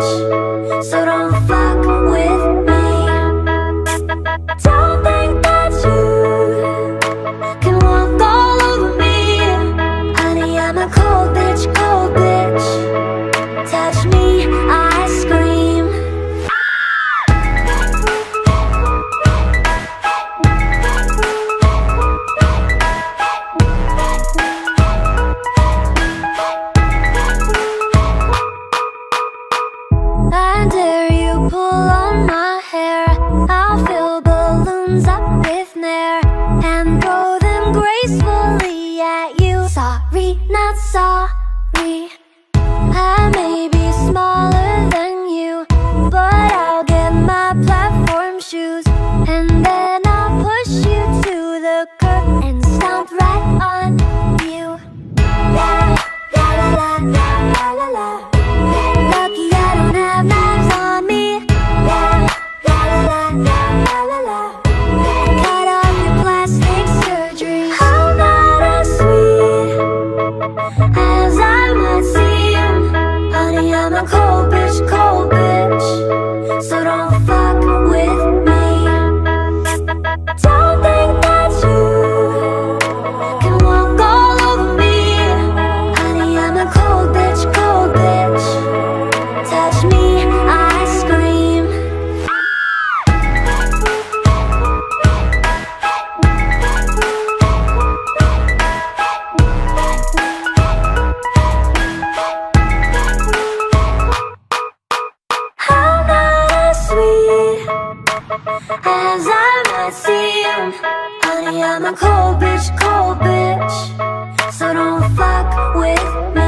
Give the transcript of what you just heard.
Records. bully at you. Sorry, not sorry. cold bitch. So don't fuck with As I might see him Honey, I'm a cold bitch, cold bitch. So don't fuck with me.